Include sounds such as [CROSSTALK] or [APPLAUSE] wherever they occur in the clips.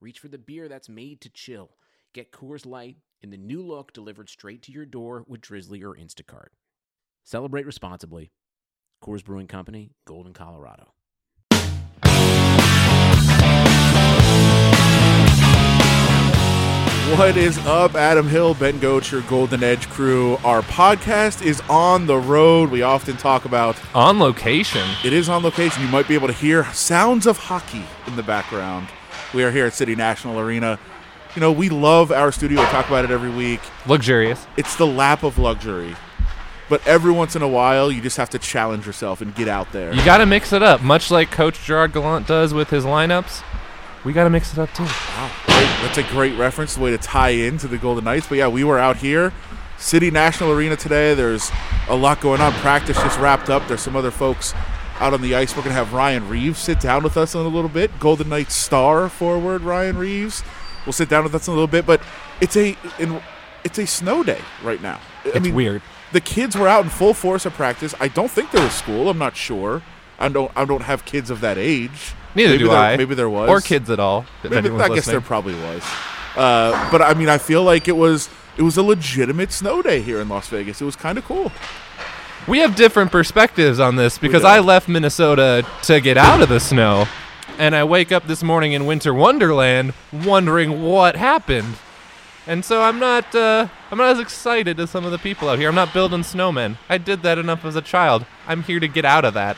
reach for the beer that's made to chill. Get Coors Light in the new look delivered straight to your door with Drizzly or Instacart. Celebrate responsibly. Coors Brewing Company, Golden, Colorado. What is up, Adam Hill, Ben Gotz, your Golden Edge crew? Our podcast is on the road. We often talk about On location. it is on location. You might be able to hear sounds of hockey in the background. We are here at City National Arena. You know, we love our studio. We talk about it every week. Luxurious. It's the lap of luxury. But every once in a while, you just have to challenge yourself and get out there. You got to mix it up, much like Coach Gerard Gallant does with his lineups. We got to mix it up too. Wow, great. that's a great reference, the way to tie into the Golden Knights. But yeah, we were out here, City National Arena today. There's a lot going on. Practice just wrapped up. There's some other folks out on the ice. We're gonna have Ryan Reaves sit down with us in a little bit. Golden Knights star forward Ryan Reaves will sit down with us in a little bit. But it's a in, it's a snow day right now. I It's weird. The kids were out in full force of practice. I don't think there was school. I'm not sure. I don't. I don't have kids of that age. Neither maybe do there, I. Maybe there was Or kids at all. Maybe, I guess there probably was. Uh, but I mean, I feel like it was it was a legitimate snow day here in Las Vegas. It was kind of cool. We have different perspectives on this because. I left Minnesota to get out of the snow, and I wake up this morning in Winter Wonderland wondering what happened. And so I'm not uh, I'm not as excited as some of the people out here. I'm not building snowmen. I did that enough as a child. I'm here to get out of that.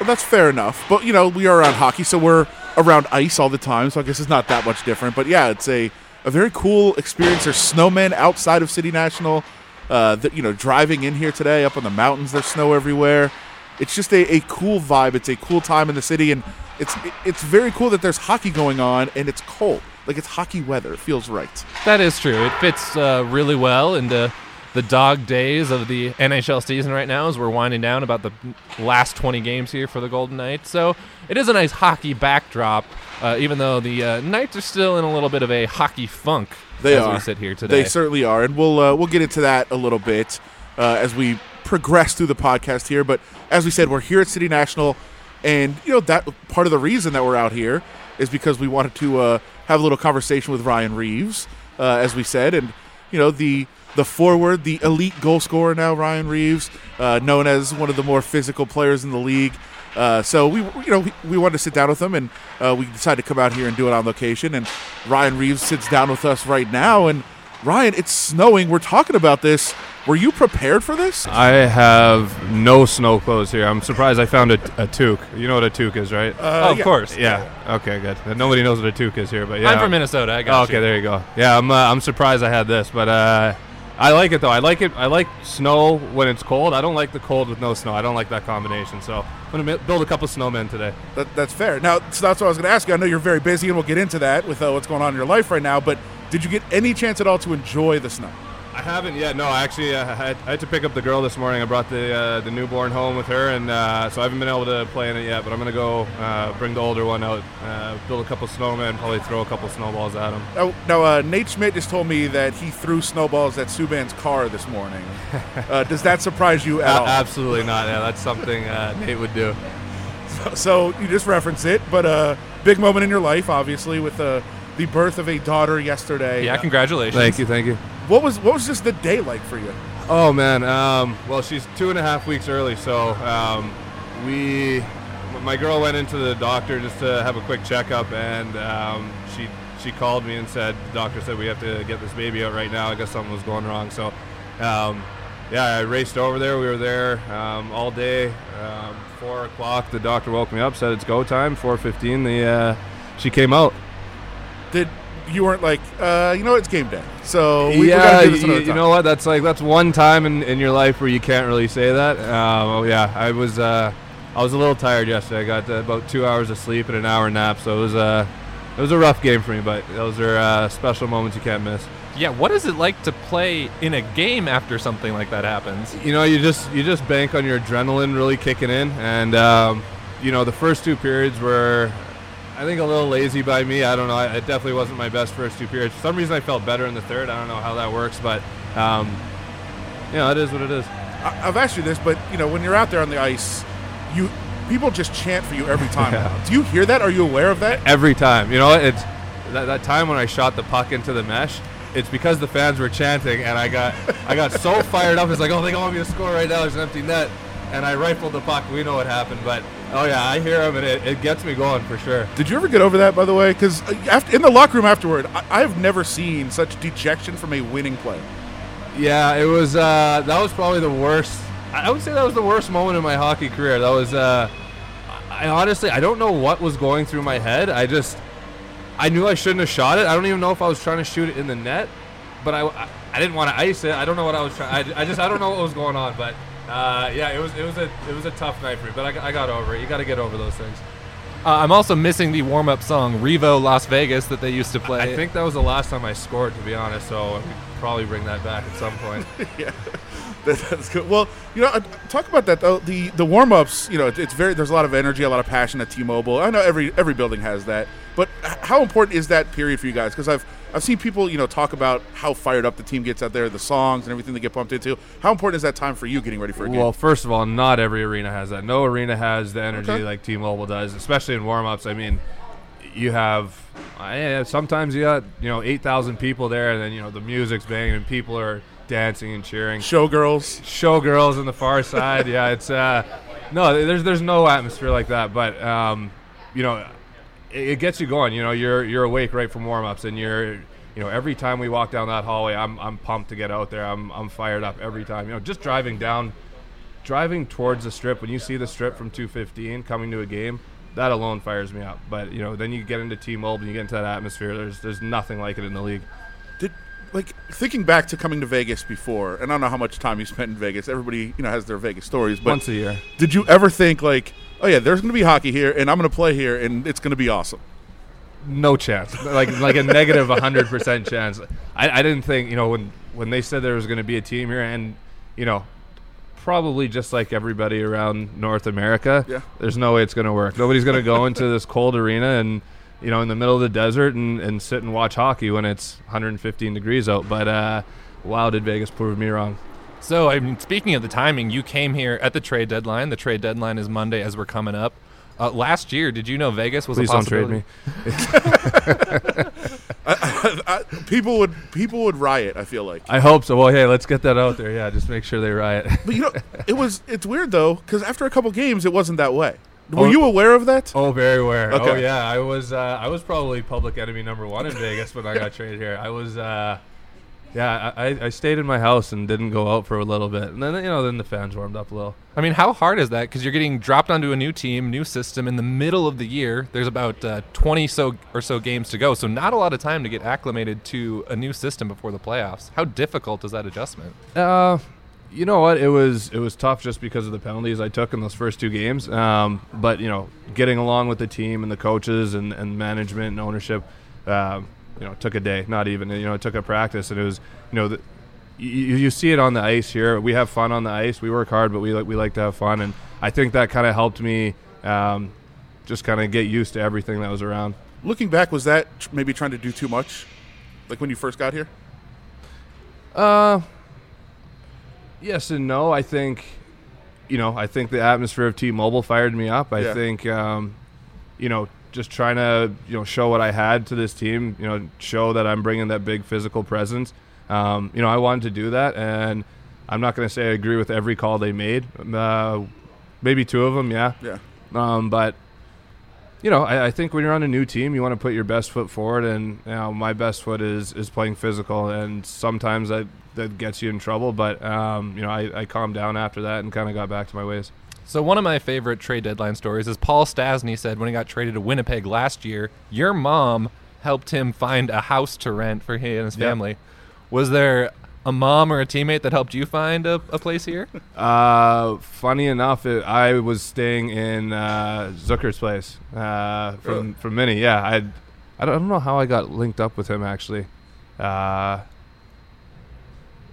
Well, that's fair enough. But you know, we are around hockey, so we're around ice all the time. So I guess it's not that much different. But yeah, it's a a very cool experience. There's snowmen outside of City National. Uh, you know, driving in here today, up on the mountains, there's snow everywhere. It's just a, a cool vibe. It's a cool time in the city, and it's it's very cool that there's hockey going on and it's cold. Like it's hockey weather. It feels right. That is true. It fits uh, really well into the dog days of the NHL season right now as we're winding down about the last 20 games here for the Golden Knights. So it is a nice hockey backdrop, uh, even though the uh, Knights are still in a little bit of a hockey funk They as are. we sit here today. They certainly are, and we'll uh, we'll get into that a little bit uh, as we progress through the podcast here. But as we said, we're here at City National, and you know that part of the reason that we're out here is because we wanted to uh, have a little conversation with Ryan Reaves, uh, as we said, and you know the the forward, the elite goal scorer now, Ryan Reaves, uh, known as one of the more physical players in the league. Uh, so we, you know, we, we wanted to sit down with him, and uh, we decided to come out here and do it on location. And Ryan Reaves sits down with us right now. And Ryan, it's snowing. We're talking about this. Were you prepared for this? I have no snow clothes here. I'm surprised I found a, a toque. You know what a toque is, right? oh, of yeah. course. yeah. Okay, good. Nobody knows what a toque is here, but yeah. I'm from Minnesota. I Oh, okay, you. there you go. Yeah, I'm. Uh, I'm surprised I had this, but uh, I like it though. I like it. I like snow when it's cold. I don't like the cold with no snow. I don't like that combination. So I'm gonna build a couple snowmen today. That, that's fair. Now, so that's what I was to ask you. I know you're very busy, and we'll get into that with uh, what's going on in your life right now. But did you get any chance at all to enjoy the snow? I haven't yet. No, actually, uh, I, had, I had to pick up the girl this morning. I brought the uh, the newborn home with her, and uh, so I haven't been able to play in it yet. But I'm gonna go uh, bring the older one out, uh, build a couple snowmen, probably throw a couple snowballs at them. Now, now uh, Nate Schmidt just told me that he threw snowballs at Subban's car this morning. [LAUGHS] uh, does that surprise you at all? absolutely not. Yeah, that's something uh, Nate would do. So you just reference it, but uh, big moment in your life, obviously, with uh, the birth of a daughter yesterday. Yeah, congratulations. Thank you, thank you. What was what was just the day like for you? Oh man, um, well she's two and a half weeks early, so um, we, my girl went into the doctor just to have a quick checkup, and um, she she called me and said the doctor said we have to get this baby out right now. I guess something was going wrong, so um, yeah, I raced over there. We were there um, all day. Um, Four o'clock, the doctor woke me up, said it's go time. Four fifteen, the uh, she came out. Did you weren't like, uh, you know, it's game day, so we, we yeah, gotta do this you, another you know what? That's like that's one time in, in your life where you can't really say that. Um, oh yeah, I was uh, I was a little tired yesterday. I got uh, about two hours of sleep and an hour nap, so it was uh, it was a rough game for me, but those are uh, special moments you can't miss. Yeah, what is it like to play in a game after something like that happens? You know, you just you just bank on your adrenaline really kicking in, and um, you know the first two periods were, I think, a little lazy by me. I don't know. I, it definitely wasn't my best first two periods. For some reason, I felt better in the third. I don't know how that works, but um, you know, it is what it is. I, I've asked you this, but you know, when you're out there on the ice, you people just chant for you every time. Yeah. Do you hear that? Are you aware of that? every time. You know, it's that, that time when I shot the puck into the mesh. It's because the fans were chanting, and I got I got so fired up. It's like, oh, they want me to score right now. There's an empty net, and I rifled the puck. We know what happened, but oh yeah, I hear them, and it, it gets me going for sure. Did you ever get over that, by the way? Because in the locker room afterward, I, I've never seen such dejection from a winning play. Yeah, it was. Uh, that was probably the worst. I I would say that was the worst moment in my hockey career. That was. Uh, I honestly, I don't know what was going through my head. I just, I knew I shouldn't have shot it. I don't even know if I was trying to shoot it in the net, but I, I, I didn't want to ice it. I don't know what I was trying. I, I just, I don't know what was going on. But uh, yeah, it was, it was a, it was a tough night for me. But I, got- I got over it. You got to get over those things. Uh, I'm also missing the warm-up song Revo Las Vegas that they used to play. I think that was the last time I scored, to be honest. So I could probably bring that back at some point. [LAUGHS] [LAUGHS] That- That's good. Well, you know, uh, talk about that though. The the warm ups, you know, it's very. There's a lot of energy, a lot of passion at T-Mobile. I know every every building has that, but how important is that period for you guys? Because I've I've seen people, you know, talk about how fired up the team gets out there, the songs and everything they get pumped into. How important is that time for you getting ready for a game? Well, first of all, not every arena has that. No arena has the energy Okay. like T-Mobile does, especially in warm-ups. I mean, you have sometimes you got you know eight thousand people there, and then you know the music's banging and people are dancing and cheering. Showgirls. Showgirls on the far side, yeah, it's uh, no, there's there's no atmosphere like that, but um, you know, it, it gets you going. You know, you're you're awake right from warm-ups, and you're you know every time we walk down that hallway, I'm I'm pumped to get out there. I'm I'm fired up every time. You know, just driving down driving towards the strip when you see the strip from 215 coming to a game that alone fires me up but you know then you get into t-mobile and you get into that atmosphere there's there's nothing like it in the league Did like thinking back to coming to Vegas before, and I don't know how much time you spent in Vegas. Everybody, you know, has their Vegas stories, but once a year did you ever think like, oh yeah, there's going to be hockey here, and I'm going to play here, and it's going to be awesome? no chance. Like like a negative 100% chance. I, I didn't think you know when when they said there was going to be a team here and you know probably just like everybody around north america Yeah. there's no way it's going to work. Nobody's going to go into this cold arena and you know in the middle of the desert and, and sit and watch hockey when it's 115 degrees out. But uh wow did vegas prove me wrong So, I mean, speaking of the timing, you came here at the trade deadline. The trade deadline is Monday as we're coming up. Uh, last year, did you know Vegas was please a don't trade possibility? [LAUGHS] me I, people would people would riot. I feel like, i hope so well hey let's get that out there yeah just make sure they riot but you know, [LAUGHS] it was it's weird though because after a couple games, it wasn't that way. Were Oh. you aware of that? Oh, very aware. Oh, yeah. I was. Uh, I was probably public enemy number one in Vegas when I got traded here. I was. Uh, yeah, I, I- stayed in my house and didn't go out for a little bit, and then you know, then the fans warmed up a little. I mean, how hard is that? Because you're getting dropped onto a new team, new system in the middle of the year. There's about uh, 20 so or so games to go, so not a lot of time to get acclimated to a new system before the playoffs. How difficult is that adjustment? Uh, you know what? It was it was tough just because of the penalties I took in those first two games. Um, but you know, getting along with the team and the coaches and, and management and ownership, um, you know, it took a day, not even. You know, it took a practice, and it was you know the. You, you see it on the ice here. We have fun on the ice. We work hard, but we like we like to have fun, and I think that kind of helped me um, just kind of get used to everything that was around. Looking back, was that maybe trying to do too much, like when you first got here? Uh, yes and no. I think, you know, I think the atmosphere of T-Mobile fired me up. I Yeah. think, um, you know, just trying to you know show what I had to this team. You know, show that I'm bringing that big physical presence. Um, you know, I wanted to do that, and I'm not going to say I agree with every call they made. Uh, maybe two of them, yeah. Yeah. Um, but you know, I, I think when you're on a new team, you want to put your best foot forward, and you know, my best foot is is playing physical, and sometimes that that gets you in trouble. But um, you know, I, I calmed down after that and kind of got back to my ways. So one of my favorite trade deadline stories is Paul Stastny said when he got traded to Winnipeg last year, your mom helped him find a house to rent for he and his Yep. family. Was there a mom or a teammate that helped you find a, a place here? Uh, funny enough, it, I was staying in uh, Zucker's place uh, from from Minnie. Yeah, I I don't, I don't know how I got linked up with him actually. Uh,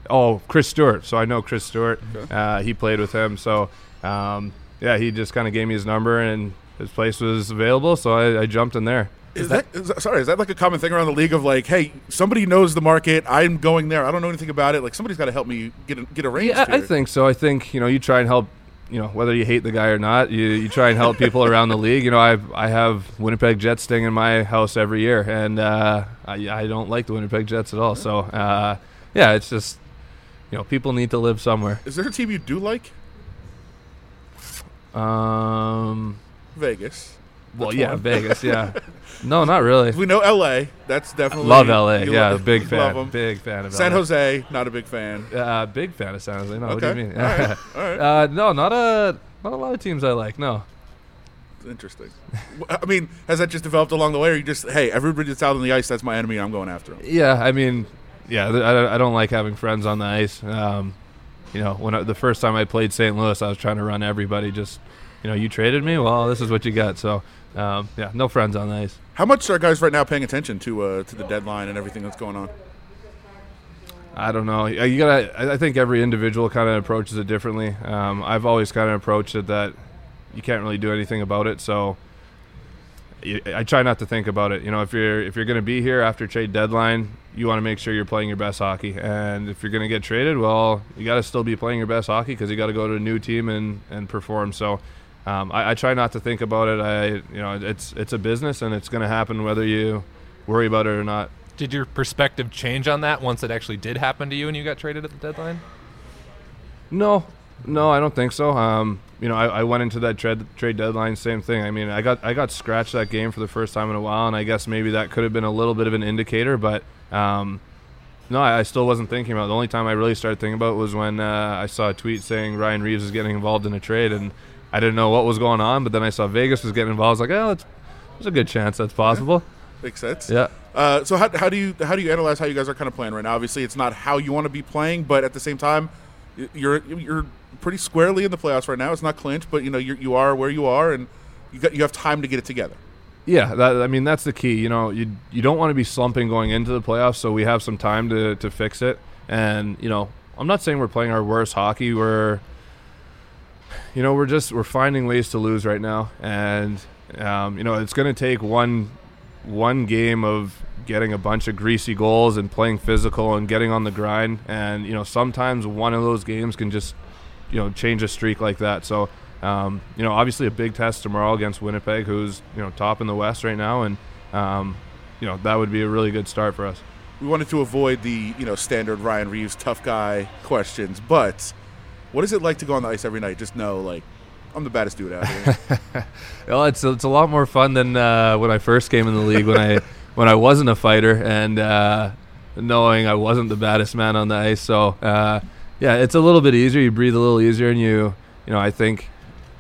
oh, Chris Stewart. So I know Chris Stewart. Okay. Uh, he played with him. So um, yeah, he just kind of gave me his number and his place was available. So I, I jumped in there. Is that, is that sorry? Is that like a common thing around the league of like, hey, somebody knows the market. I'm going there. I don't know anything about it. Like somebody's got to help me get a, get arranged. Yeah, I think so. I think you know you try and help. You know whether you hate the guy or not, you, you try and help people around the league. You know I I have Winnipeg Jets sting in my house every year, and uh, I I don't like the Winnipeg Jets at all. So uh, yeah, it's just you know people need to live somewhere. Is there a team you do like? Um, Vegas. well, Which yeah, one? Vegas, yeah. [LAUGHS] No, not really. We know L.A. That's definitely Love LA. Yeah, love- big [LAUGHS] fan. love. Big fan of San LA. Jose, not a big fan. Uh, big fan of San Jose. No, what do you mean? All right. [LAUGHS] All right. uh, no, not a not a lot of teams I like. No. Interesting. I mean, has that just developed along the way, or you just, hey, everybody that's out on the ice, that's my enemy, I'm going after them? Yeah, I mean, yeah, I, don't- I don't like having friends on the ice. Um, you know, when I, the first time I played St. Louis, I was trying to run everybody. Just, you know, you traded me. Well, this is what you got. So, um, yeah, no friends on the ice. How much are guys right now paying attention to uh, to the deadline and everything that's going on? I don't know. Uh, You gotta. I- think every individual kind of approaches it differently. Um, I've always kind of approached it that you can't really do anything about it. So I try not to think about it. You know, if you're if you're going to be here after trade deadline, you want to make sure you're playing your best hockey. And if you're going to get traded, well, you got to still be playing your best hockey because you got to go to a new team and and perform. So. Um, I, I try not to think about it. I, you know, it's it's a business and it's going to happen whether you worry about it or not. Did your perspective change on that once it actually did happen to you and you got traded at the deadline? No, no, I don't think so. Um, you know, I, I went into that trade trade deadline, same thing. I mean, I got I got scratched that game for the first time in a while, and I guess maybe that could have been a little bit of an indicator, but um, no, I, I still wasn't thinking about it. The only time I really started thinking about it was when uh, I saw a tweet saying Ryan Reaves is getting involved in a trade, and I didn't know what was going on, but then I saw Vegas was getting involved. I was like, oh, it's, there's a good chance that's possible. Makes sense. Yeah. Uh, so how, how do you how do you analyze how you guys are kind of playing right now? Obviously, it's not how you want to be playing, but at the same time, you're you're pretty squarely in the playoffs right now. It's not clinched, but you know you you are where you are, and you got you have time to get it together. Yeah, that, I mean that's the key. You know, you you don't want to be slumping going into the playoffs, so we have some time to to fix it. And you know, I'm not saying we're playing our worst hockey. We're, you know, we're just we're finding ways to lose right now, and um, you know, it's going to take one one game of getting a bunch of greasy goals and playing physical and getting on the grind. And you know, sometimes one of those games can just you know change a streak like that. So um, you know, obviously a big test tomorrow against Winnipeg, who's you know top in the West right now, and um, you know that would be a really good start for us. We wanted to avoid the you know standard Ryan Reaves tough guy questions, but what is it like to go on the ice every night? Just know like I'm the baddest dude out here. [LAUGHS] Well, it's it's a lot more fun than uh, when I first came in the league when I [LAUGHS] when I wasn't a fighter and uh, knowing I wasn't the baddest man on the ice. So uh, yeah, it's a little bit easier. You breathe a little easier, and you you know I think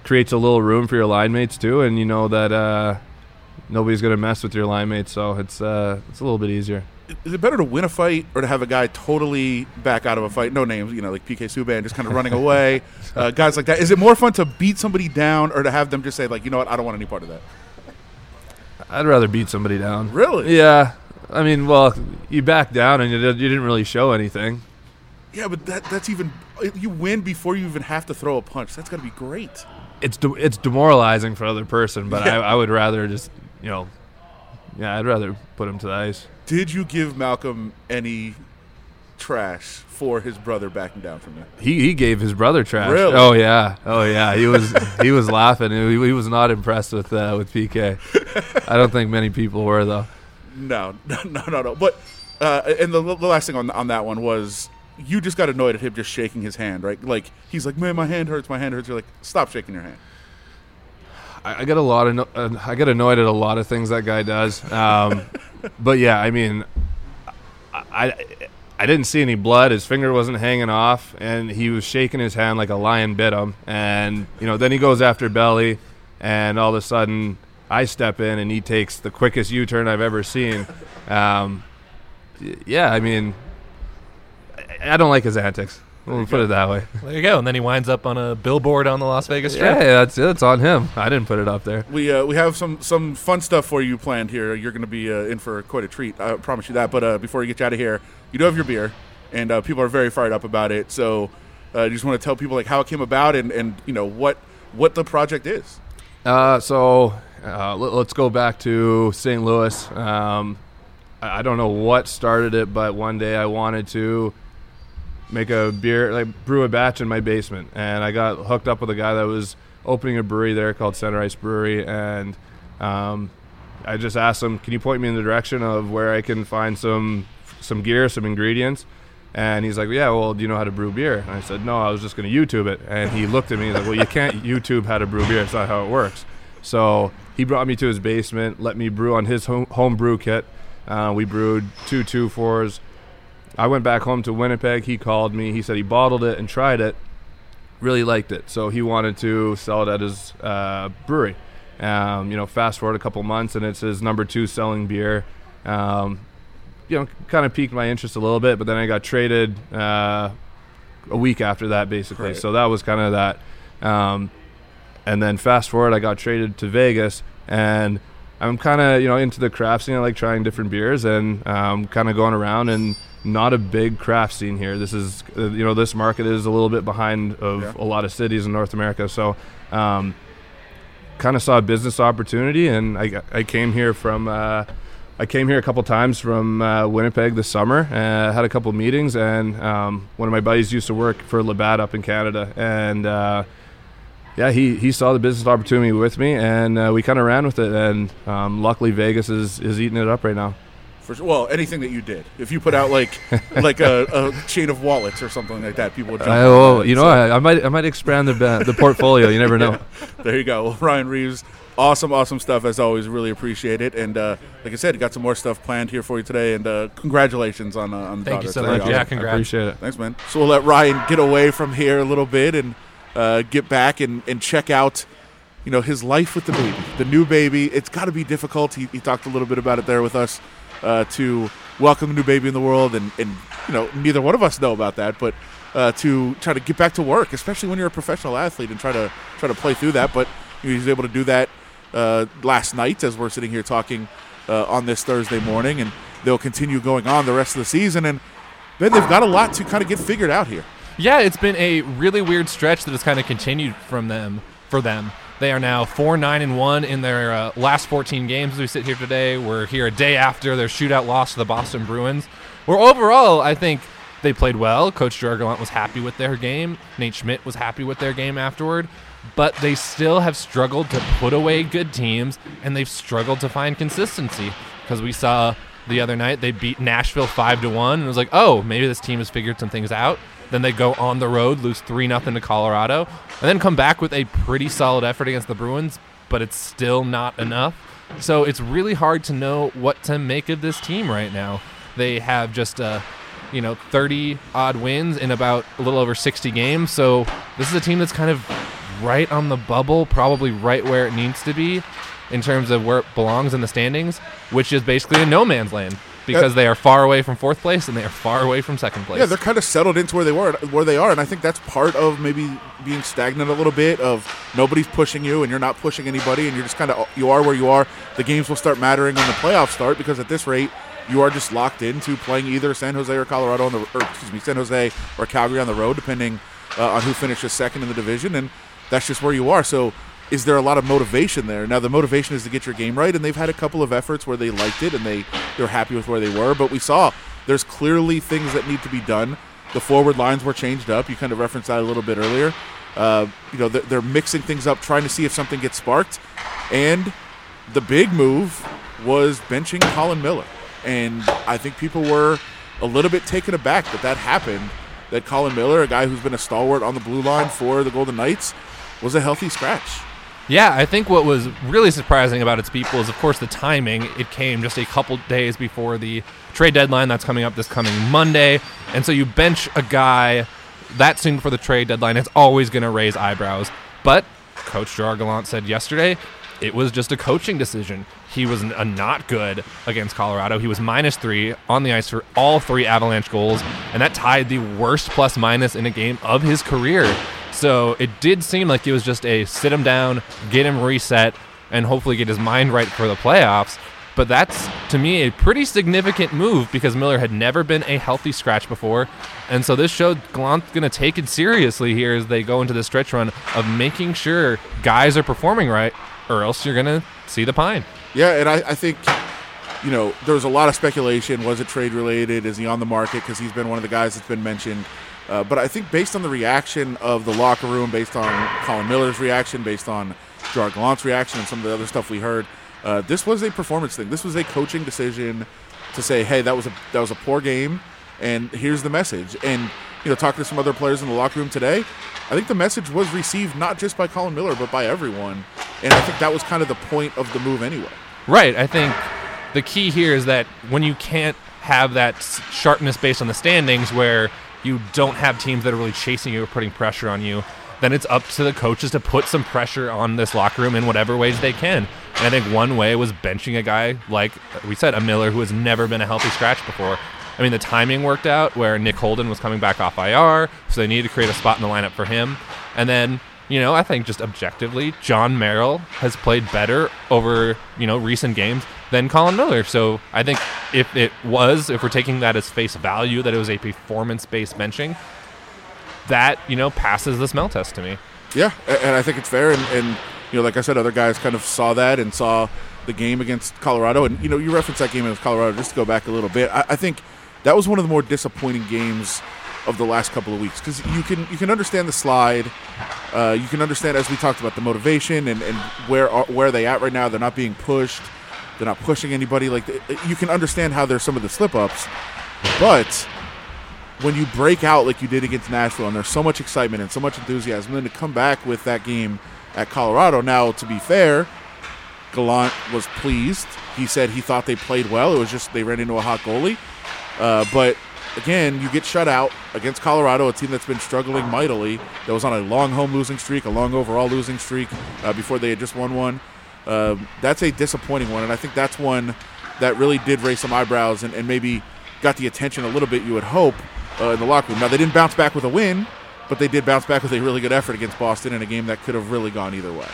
creates a little room for your line mates too, and you know that uh, nobody's gonna mess with your line mates. So it's uh, it's a little bit easier. is it better to win a fight or to have a guy totally back out of a fight? No names, you know, like PK Subban just kind of running away, [LAUGHS] uh, guys like that. Is it more fun to beat somebody down or to have them just say like, you know what, I don't want any part of that? I'd rather beat somebody down. Really? Yeah. I mean, well, you back down and you, you didn't really show anything. Yeah, but that that's even you win before you even have to throw a punch. That's got to be great. It's de- it's demoralizing for the other person, but Yeah. I, I would rather just you know, yeah, I'd rather put him to the ice. Did you give Malcolm any trash for his brother backing down from you? He he gave his brother trash. Really? Oh yeah, oh yeah. He was he was laughing. He, he was not impressed with uh, with PK. I don't think many people were though. No, no, [LAUGHS] no, no, no. But uh, and the, the last thing on on that one was you just got annoyed at him just shaking his hand, right? Like he's like, "Man, my hand hurts. My hand hurts." You're like, "Stop shaking your hand." I, I get a lot of uh, I get annoyed at a lot of things that guy does. Um, [LAUGHS] but yeah, I mean, I, I I didn't see any blood. His finger wasn't hanging off, and he was shaking his hand like a lion bit him. And you know, then he goes after Belly, and all of a sudden, I step in, and he takes the quickest U-turn I've ever seen. Um, yeah, I mean, I, I don't like his antics. We'll put it that way. There you go. And then he winds up on a billboard on the Las Vegas Strip. Yeah, that's it's on him. I didn't put it up there. We uh, we have some some fun stuff for you planned here. You're going to be uh, in for quite a treat. I promise you that. But uh, before we get you out of here, you do have your beer, and uh, people are very fired up about it. So, uh, you just want to tell people like how it came about and and you know what what the project is. Uh, so uh, let, us go back to St. Louis. Um, I, I don't know what started it, but one day I wanted to make a beer, like brew a batch in my basement, and I got hooked up with a guy that was opening a brewery there called Center Ice Brewery, and um, I just asked him, "Can you point me in the direction of where I can find some some gear, some ingredients?" And he's like, "Yeah, well, do you know how to brew beer?" And I said, "No, I was just going to YouTube it." And he looked at me he's like, "Well, you can't YouTube how to brew beer. It's not how it works." So he brought me to his basement, let me brew on his home, home brew kit. Uh, we brewed two two fours I went back home to Winnipeg. He called me. He said he bottled it and tried it, really liked it. So he wanted to sell it at his uh, brewery. Um, you know, fast forward a couple months, and it's his number two selling beer. Um, you know, kind of piqued my interest a little bit, but then I got traded uh, a week after that, basically. Right. So that was kind of that. Um, and then fast forward, I got traded to Vegas, and I'm kind of you know into the craft scene. I like trying different beers, and um, kind of going around and not a big craft scene here. This is, uh, you know, this market is a little bit behind of yeah. a lot of cities in North America. So, um, kind of saw a business opportunity, and I, I came here from. Uh, I came here a couple times from uh, Winnipeg this summer. Uh, had a couple meetings, and um, one of my buddies used to work for Labatt up in Canada, and uh, yeah, he, he saw the business opportunity with me, and uh, we kind of ran with it. And um, luckily, Vegas is is eating it up right now. For well, anything that you did. If you put out like [LAUGHS] like a, a, chain of wallets or something like that, people would. Jump uh, well, you know, so. I, I, might I might expand the the portfolio. You never [LAUGHS] know. yeah. There you go. Well, Ryan Reaves, awesome, awesome stuff as always. Really appreciate it. And uh, like I said, got some more stuff planned here for you today. And uh, congratulations on uh, on the Thank you so much. Awesome. Yeah, congrats. I appreciate it. Thanks, man. So we'll let Ryan get away from here a little bit and uh, get back and, and check out you know his life with the baby, the new baby. It's got to be difficult. He, he talked a little bit about it there with us uh, to welcome a new baby in the world, and, and you know neither one of us know about that, but uh, to try to get back to work, especially when you're a professional athlete, and try to try to play through that. But he was able to do that uh, last night as we're sitting here talking uh, on this Thursday morning, and they'll continue going on the rest of the season. And then they've got a lot to kind of get figured out here. Yeah, it's been a really weird stretch that has kind of continued from them for them. They are now four nine and one in their uh, last 14 games. As we sit here today, we're here a day after their shootout loss to the Boston Bruins. Where overall, I think they played well. Coach Gerard Gallant was happy with their game. Nate Schmidt was happy with their game afterward. But they still have struggled to put away good teams, and they've struggled to find consistency. Because we saw the other night they beat Nashville five to one, and it was like, oh, maybe this team has figured some things out. Then they go on the road, lose 3 0 to Colorado, and then come back with a pretty solid effort against the Bruins, but it's still not enough. So it's really hard to know what to make of this team right now. They have just uh, you know 30 odd wins in about a little over 60 games. So this is a team that's kind of right on the bubble, probably right where it needs to be in terms of where it belongs in the standings, which is basically a no man's land because they are far away from fourth place and they are far away from second place. Yeah, they're kind of settled into where they were, where they are, and I think that's part of maybe being stagnant a little bit. Of nobody's pushing you, and you're not pushing anybody, and you're just kind of you are where you are. The games will start mattering when the playoffs start because at this rate, you are just locked into playing either San Jose or Colorado on the, or excuse me, San Jose or Calgary on the road, depending uh, on who finishes second in the division, and that's just where you are. So is there a lot of motivation there? Now the motivation is to get your game right, and they've had a couple of efforts where they liked it and they they're happy with where they were. But we saw there's clearly things that need to be done. The forward lines were changed up. You kind of referenced that a little bit earlier. Uh, you know they're, they're mixing things up, trying to see if something gets sparked. And the big move was benching Colin Miller, and I think people were a little bit taken aback that that happened. That Colin Miller, a guy who's been a stalwart on the blue line for the Golden Knights, was a healthy scratch. Yeah, I think what was really surprising about its people is, of course, the timing. It came just a couple days before the trade deadline that's coming up this coming Monday. And so you bench a guy that soon for the trade deadline, it's always going to raise eyebrows. But Coach Gerard Gallant said yesterday, it was just a coaching decision. He was not good against Colorado. He was minus three on the ice for all three Avalanche goals, and that tied the worst plus minus in a game of his career. So it did seem like it was just a sit him down, get him reset, and hopefully get his mind right for the playoffs. But that's, to me, a pretty significant move because Miller had never been a healthy scratch before. And so this showed Gallant's going to take it seriously here as they go into the stretch run of making sure guys are performing right, or else you're going to see the pine. Yeah, and I, I think, you know, there was a lot of speculation. Was it trade related? Is he on the market? Because he's been one of the guys that's been mentioned. Uh, but I think based on the reaction of the locker room, based on Colin Miller's reaction, based on Gerard Gallant's reaction, and some of the other stuff we heard, uh, this was a performance thing. This was a coaching decision to say, "Hey, that was a that was a poor game, and here's the message." And you know, talking to some other players in the locker room today, I think the message was received not just by Colin Miller but by everyone. And I think that was kind of the point of the move anyway. Right. I think the key here is that when you can't have that sharpness based on the standings where you don't have teams that are really chasing you or putting pressure on you, then it's up to the coaches to put some pressure on this locker room in whatever ways they can. And I think one way was benching a guy like we said, a Miller who has never been a healthy scratch before. I mean, the timing worked out where Nick Holden was coming back off IR, so they needed to create a spot in the lineup for him. And then, you know, I think just objectively, Jon Merrill has played better over, you know, recent games than Colin Miller. So I think if it was, if we're taking that as face value, that it was a performance based benching, that, you know, passes the smell test to me. Yeah, and I think it's fair. And, and you know, like I said, other guys kind of saw that and saw the game against Colorado. And you know, you referenced that game against Colorado. Just to go back a little bit, I, I think that was one of the more disappointing games of the last couple of weeks because you can you can understand the slide, uh, you can understand as we talked about the motivation and, and where are, where are they at right now. They're not being pushed. They're not pushing anybody. Like you can understand how there's some of the slip ups, but when you break out like you did against Nashville and there's so much excitement and so much enthusiasm, then to come back with that game at Colorado. Now, to be fair, Gallant was pleased. He said he thought they played well. It was just they ran into a hot goalie. Uh, but again, you get shut out against Colorado, a team that's been struggling mightily. That was on a long home losing streak, a long overall losing streak uh, before they had just won one. Um, that's a disappointing one, and I think that's one that really did raise some eyebrows and, and maybe got the attention a little bit. You would hope uh, in the locker room. Now they didn't bounce back with a win, but they did bounce back with a really good effort against Boston in a game that could have really gone either way.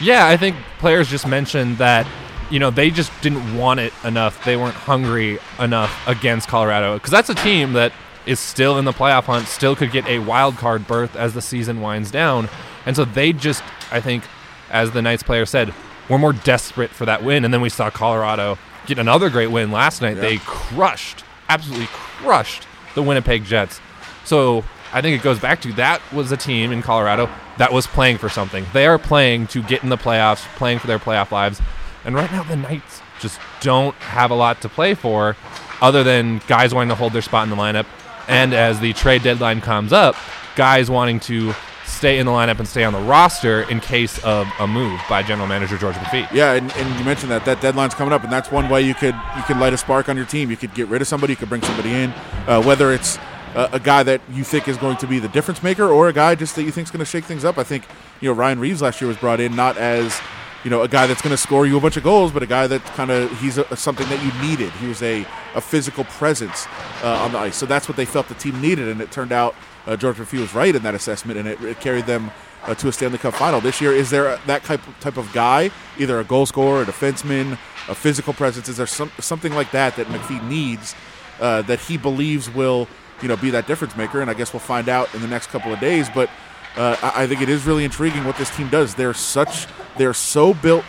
Yeah, I think players just mentioned that, you know, they just didn't want it enough. They weren't hungry enough against Colorado because that's a team that is still in the playoff hunt, still could get a wild card berth as the season winds down. And so they just, I think, as the Knights player said, we're more desperate for that win. And then we saw Colorado get another great win last night. Yeah. They crushed, absolutely crushed the Winnipeg Jets. So I think it goes back to that was a team in Colorado that was playing for something. They are playing to get in the playoffs, playing for their playoff lives. And right now, the Knights just don't have a lot to play for other than guys wanting to hold their spot in the lineup. And as the trade deadline comes up, guys wanting to stay in the lineup and stay on the roster in case of a move by general manager George McPhee. Yeah, and, and you mentioned that that deadline's coming up, and that's one way you could you could light a spark on your team. You could get rid of somebody, you could bring somebody in, uh, whether it's a, a guy that you think is going to be the difference maker or a guy just that you think is going to shake things up. I think you know Ryan Reaves last year was brought in not as you know a guy that's going to score you a bunch of goals, but a guy that kind of he's a, something that you needed. He was a a physical presence uh, on the ice, so that's what they felt the team needed, and it turned out uh, George McPhee was right in that assessment, and it, it carried them uh, to a Stanley Cup final this year. Is there that type type of guy, either a goal scorer, a defenseman, a physical presence? Is there some, something like that that McPhee needs uh, that he believes will you know be that difference maker? And I guess we'll find out in the next couple of days. But uh, I, think it is really intriguing what this team does. They're such they're so built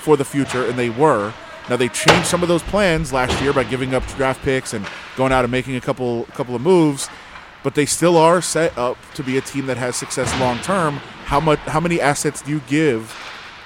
for the future, and they were. Now they changed some of those plans last year by giving up draft picks and going out and making a couple couple of moves but they still are set up to be a team that has success long term. How much? How many assets do you give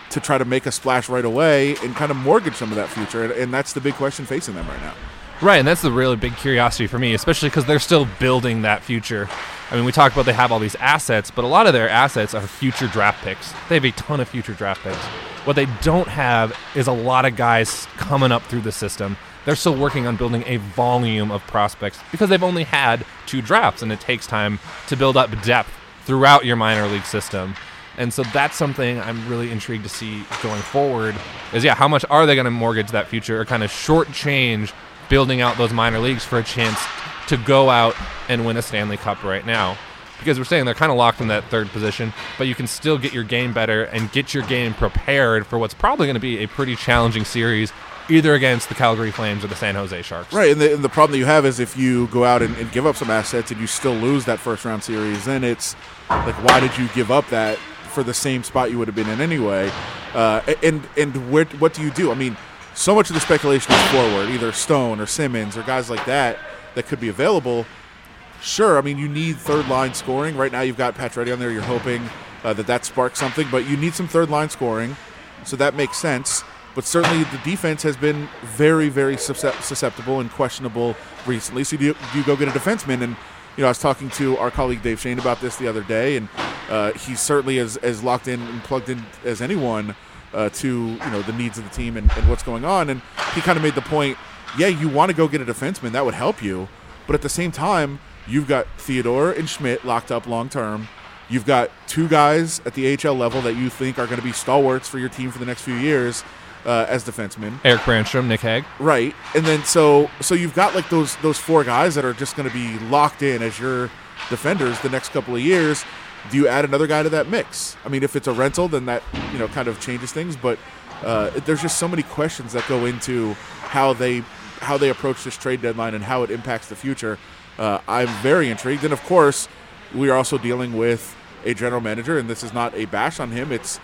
to try to make a splash right away and kind of mortgage some of that future? And, and that's the big question facing them right now. Right, and that's the really big curiosity for me, especially because they're still building that future. I mean, we talk about they have all these assets, but a lot of their assets are future draft picks. They have a ton of future draft picks. What they don't have is a lot of guys coming up through the system. They're still working on building a volume of prospects because they've only had two drafts, and it takes time to build up depth throughout your minor league system. And so that's something I'm really intrigued to see going forward. Is yeah, how much are they going to mortgage that future or kind of shortchange building out those minor leagues for a chance to go out and win a Stanley Cup right now? Because we're saying they're kind of locked in that third position, but you can still get your game better and get your game prepared for what's probably going to be a pretty challenging series, either against the Calgary Flames or the San Jose Sharks. Right, and the, and the problem that you have is if you go out and, and give up some assets and you still lose that first round series, then it's like, why did you give up that for the same spot you would have been in anyway? Uh, and and where, what do you do? I mean, so much of the speculation is forward, either Stone or Simmonds or guys like that that could be available. Sure, I mean you need third line scoring. Right now you've got Pacioretty on there. You're hoping uh, that that sparks something, but you need some third line scoring, so that makes sense. But certainly the defense has been very, very susceptible and questionable recently. So you, you go get a defenseman, and you know I was talking to our colleague Dave Schoen about this the other day, and uh, he's certainly as, as locked in and plugged in as anyone uh, to you know the needs of the team and, and what's going on. And he kind of made the point, yeah, you want to go get a defenseman that would help you, but at the same time, you've got Theodore and Schmidt locked up long term. You've got two guys at the AHL level that you think are going to be stalwarts for your team for the next few years uh, as defensemen. Erik Brannstrom, Nick Hague. Right, and then so so you've got like those those four guys that are just going to be locked in as your defenders the next couple of years. Do you add another guy to that mix? I mean, if it's a rental, then that you know kind of changes things. But uh, there's just so many questions that go into how they how they approach this trade deadline and how it impacts the future. Uh, I'm very intrigued, and of course, we are also dealing with a general manager, and this is not a bash on him. It's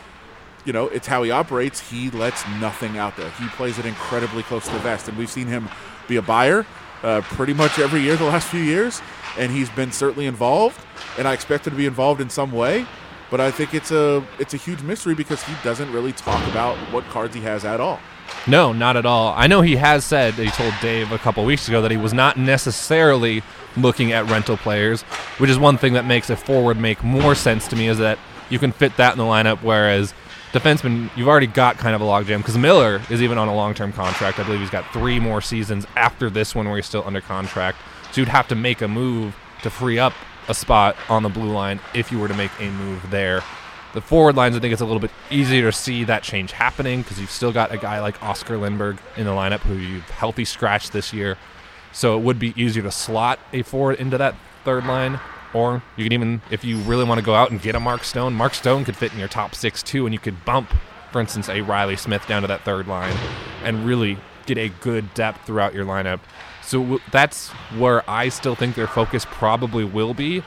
you know, it's how he operates. He lets nothing out there. He plays it incredibly close to the vest, and we've seen him be a buyer uh, pretty much every year the last few years, and he's been certainly involved. And I expect him to be involved in some way, but I think it's a it's a huge mystery because he doesn't really talk about what cards he has at all. No, not at all. I know he has said, he told Dave a couple weeks ago that he was not necessarily looking at rental players, which is one thing that makes a forward make more sense to me is that you can fit that in the lineup, whereas defenseman, you've already got kind of a logjam because Miller is even on a long term contract. I believe he's got three more seasons after this one where he's still under contract. So you'd have to make a move to free up a spot on the blue line if you were to make a move there. The forward lines, I think it's a little bit easier to see that change happening because you've still got a guy like Oscar Lindberg in the lineup who you've healthy scratched this year. So it would be easier to slot a forward into that third line. Or you can even, if you really want to go out and get a Mark Stone, Mark Stone could fit in your top six too, and you could bump, for instance, a Reilly Smith down to that third line and really get a good depth throughout your lineup. So that's where I still think their focus probably will be,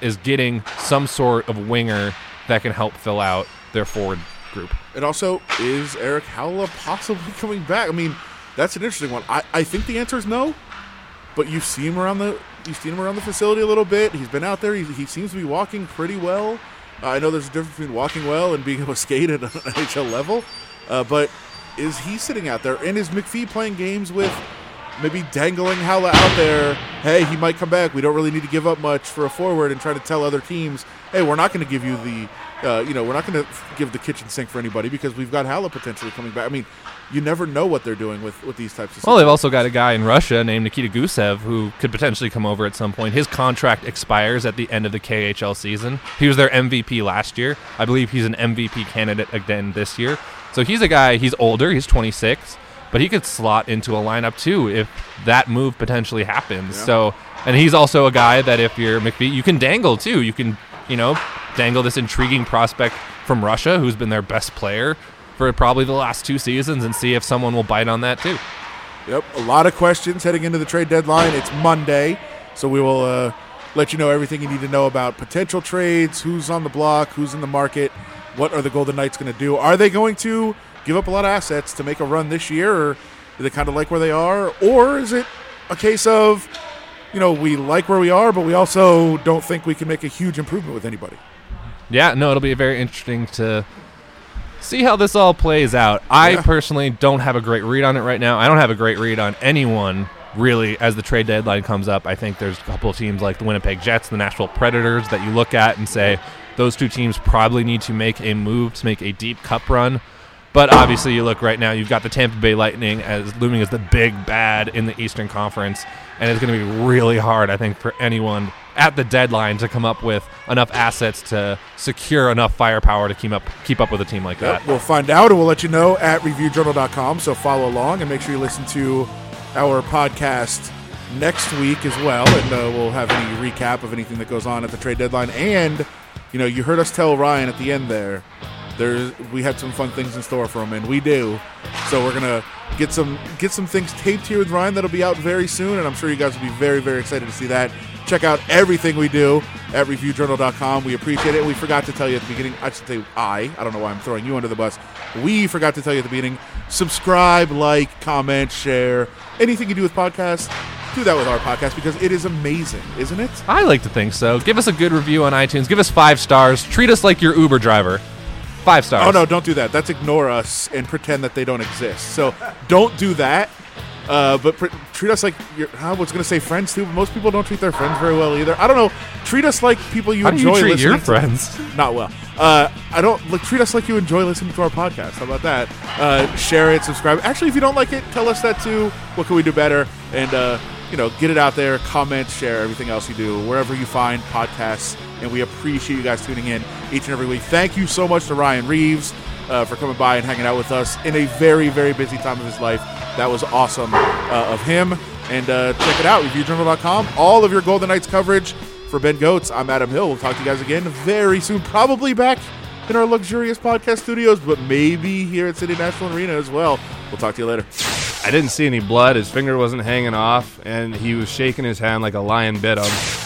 is getting some sort of winger that can help fill out their forward group. And also, is Erik Haula [LAUGHS] possibly coming back? I mean, that's an interesting one. I, I think the answer is no, but you see him around the you've seen him around the facility a little bit. He's been out there. He, he seems to be walking pretty well. Uh, I know there's a difference between walking well and being able to skate at an [LAUGHS] NHL level, uh, but is he sitting out there? And is McPhee playing games with maybe dangling Haula out there? Hey, he might come back. We don't really need to give up much for a forward and try to tell other teams, hey, we're not going to give you the, uh, you know, we're not going to give the kitchen sink for anybody because we've got Haula potentially coming back. I mean, you never know what they're doing with, with these types of. Stuff. Well, they've also got a guy in Russia named Nikita Gusev who could potentially come over at some point. His contract expires at the end of the KHL season. He was their MVP last year. I believe he's an MVP candidate again this year. So he's a guy. He's older. He's 26, but he could slot into a lineup too if that move potentially happens. Yeah. So, and he's also a guy that if you're McPhee, you can dangle too. You can, you know, dangle this intriguing prospect from Russia who's been their best player for probably the last two seasons and see if someone will bite on that too. Yep, a lot of questions heading into the trade deadline. It's Monday, so we will uh, let you know everything you need to know about potential trades, who's on the block, who's in the market, what are the Golden Knights going to do? Are they going to give up a lot of assets to make a run this year, or do they kind of like where they are, or is it a case of, you know, we like where we are, but we also don't think we can make a huge improvement with anybody? Yeah, no, it'll be very interesting to see how this all plays out. I Yeah. personally don't have a great read on it right now. I don't have a great read on anyone really as the trade deadline comes up. I think there's a couple of teams like the Winnipeg Jets, the Nashville Predators that you look at and say those two teams probably need to make a move to make a deep cup run. But obviously, you look right now, you've got the Tampa Bay Lightning as looming as the big bad in the Eastern Conference, and it's going to be really hard, I think, for anyone at the deadline to come up with enough assets to secure enough firepower to keep up keep up with a team like that. We'll find out and we'll let you know at reviewjournal.com. So follow along and make sure you listen to our podcast next week as well. And uh, we'll have any recap of anything that goes on at the trade deadline. And, you know, you heard us tell Ryan at the end there, we had some fun things in store for him, and we do. So we're to get some get some things taped here with Ryan that'll be out very soon. And I'm sure you guys will be very, very excited to see that. Check out everything we do at reviewjournal.com. We appreciate it. We forgot to tell you at the beginning, I should say I, I don't know why I'm throwing you under the bus. We forgot to tell you at the beginning subscribe, like, comment, share, anything you do with podcasts, do that with our podcast because it is amazing, isn't it? I like to think so. Give us a good review on iTunes. Give us five stars. Treat us like your Uber driver. Five stars. Oh, no, don't do that. That's ignore us and pretend that they don't exist. So don't do that. Uh, but pr- treat us like you're, I was going to say friends too, but most people don't treat their friends very well either. I don't know. Treat us like people you How do enjoy you treat your listening to. friends? Not well. Uh, I don't like treat us like you enjoy listening to our podcast. How about that? Uh, share it, subscribe. Actually, if you don't like it, tell us that too. What can we do better? And uh, you know, get it out there. Comment, share everything else you do wherever you find podcasts. And we appreciate you guys tuning in each and every week. Thank you so much to Ryan Reaves uh, for coming by and hanging out with us in a very, very busy time of his life. That was awesome uh, of him. And uh, check it out, reviewjournal.com. All of your Golden Knights coverage for Ben Gotz. I'm Adam Hill. We'll talk to you guys again very soon. Probably back in our luxurious podcast studios, but maybe here at City National Arena as well. We'll talk to you later. I didn't see any blood. His finger wasn't hanging off, and he was shaking his hand like a lion bit him.